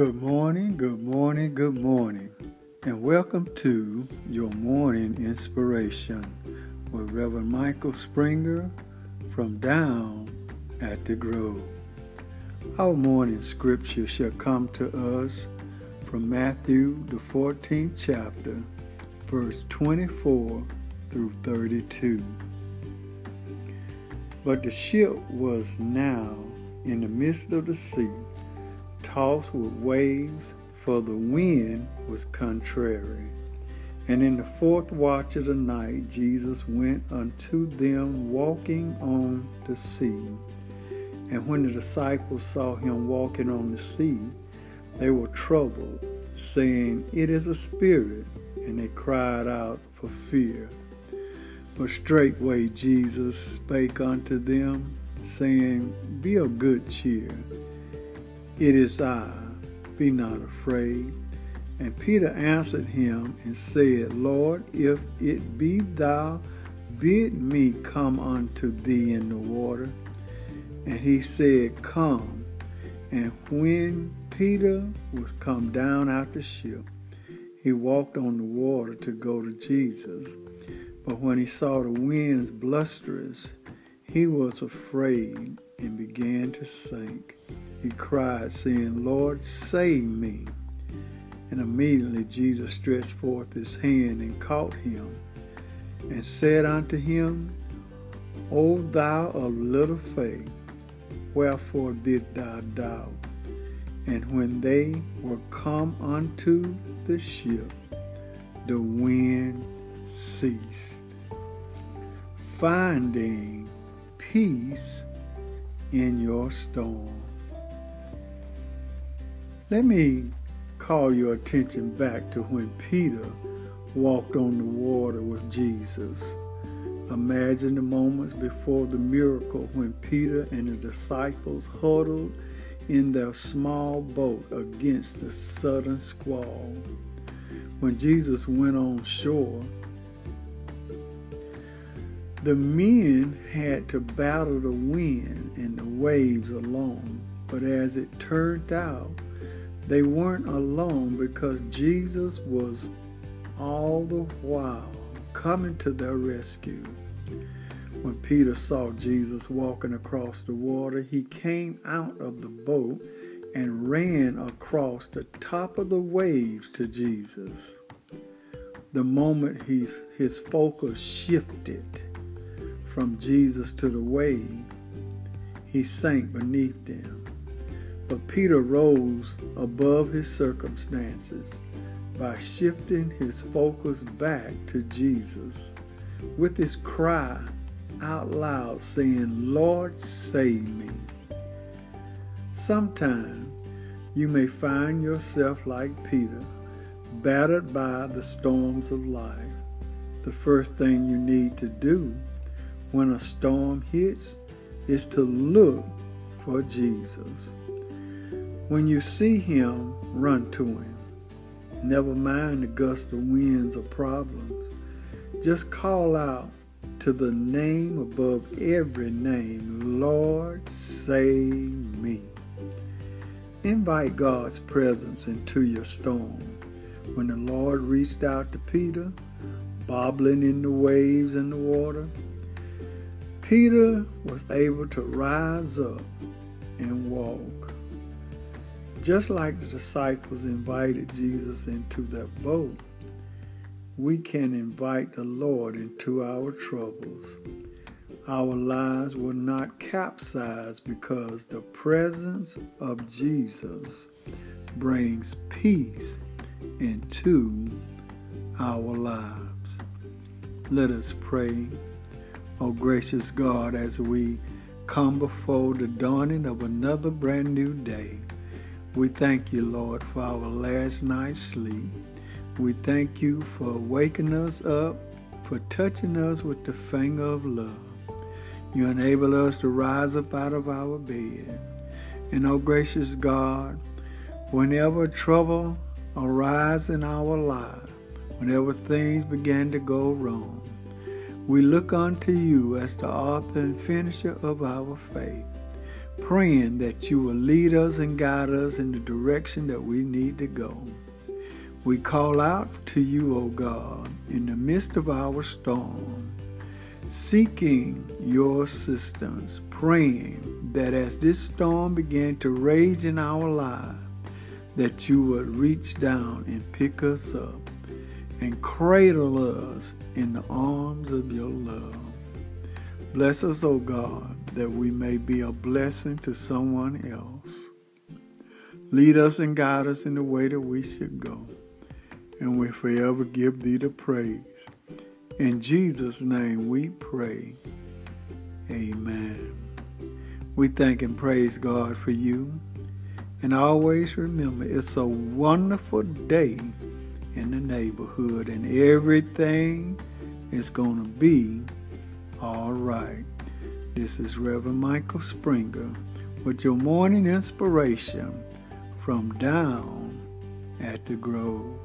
Good morning, good morning, good morning, and welcome to your morning inspiration with Reverend Michael Springer from Down at the Grove. Our morning scripture shall come to us from Matthew, the 14th chapter, verse 24 through 32. But the ship was now in the midst of the sea, tossed with waves, for the wind was contrary. And in the fourth watch of the night, Jesus went unto them walking on the sea. And when the disciples saw him walking on the sea, they were troubled, saying, It is a spirit. And they cried out for fear. But straightway Jesus spake unto them, saying, Be of good cheer. It is I, be not afraid. And Peter answered him and said, Lord, if it be thou, bid me come unto thee in the water. And he said, Come. And when Peter was come down out the ship, he walked on the water to go to Jesus. But when he saw the winds blusterous, he was afraid and began to sink. He cried, saying, Lord, save me. And immediately Jesus stretched forth his hand and caught him, and said unto him, O thou of little faith, wherefore did thou doubt? And when they were come unto the ship, the wind ceased. Finding peace in your storm. Let me call your attention back to when Peter walked on the water with Jesus. Imagine the moments before the miracle when Peter and the disciples huddled in their small boat against the sudden squall. When Jesus went on shore, the men had to battle the wind and the waves alone. But as it turned out, they weren't alone because Jesus was all the while coming to their rescue. When Peter saw Jesus walking across the water, he came out of the boat and ran across the top of the waves to Jesus. The moment he, his focus shifted from Jesus to the wave, he sank beneath them. But Peter rose above his circumstances by shifting his focus back to Jesus with his cry out loud saying, Lord, save me. Sometime you may find yourself like Peter, battered by the storms of life. The first thing you need to do when a storm hits is to look for Jesus. When you see him, run to him. Never mind the gust of winds or problems. Just call out to the name above every name, Lord, save me. Invite God's presence into your storm. When the Lord reached out to Peter, bobbling in the waves and the water, Peter was able to rise up and walk. Just like the disciples invited Jesus into their boat, we can invite the Lord into our troubles. Our lives will not capsize because the presence of Jesus brings peace into our lives. Let us pray. Oh, gracious God, as we come before the dawning of another brand new day. We thank you, Lord, for our last night's sleep. We thank you for waking us up, for touching us with the finger of love. You enable us to rise up out of our bed. And oh gracious God, whenever trouble arises in our life, whenever things begin to go wrong, we look unto you as the author and finisher of our faith. praying that you will lead us and guide us in the direction that we need to go. We call out to you, O God, in the midst of our storm, seeking your assistance, praying that as this storm began to rage in our lives, that you would reach down and pick us up and cradle us in the arms of your love. Bless us, O God, that we may be a blessing to someone else. Lead us and guide us in the way that we should go and we forever give thee the praise. In Jesus' name we pray. Amen. We thank and praise God for you. And always remember, it's a wonderful day in the neighborhood, and everything is going to be all right. This is Reverend Michael Springer with your morning inspiration from down at the Grove.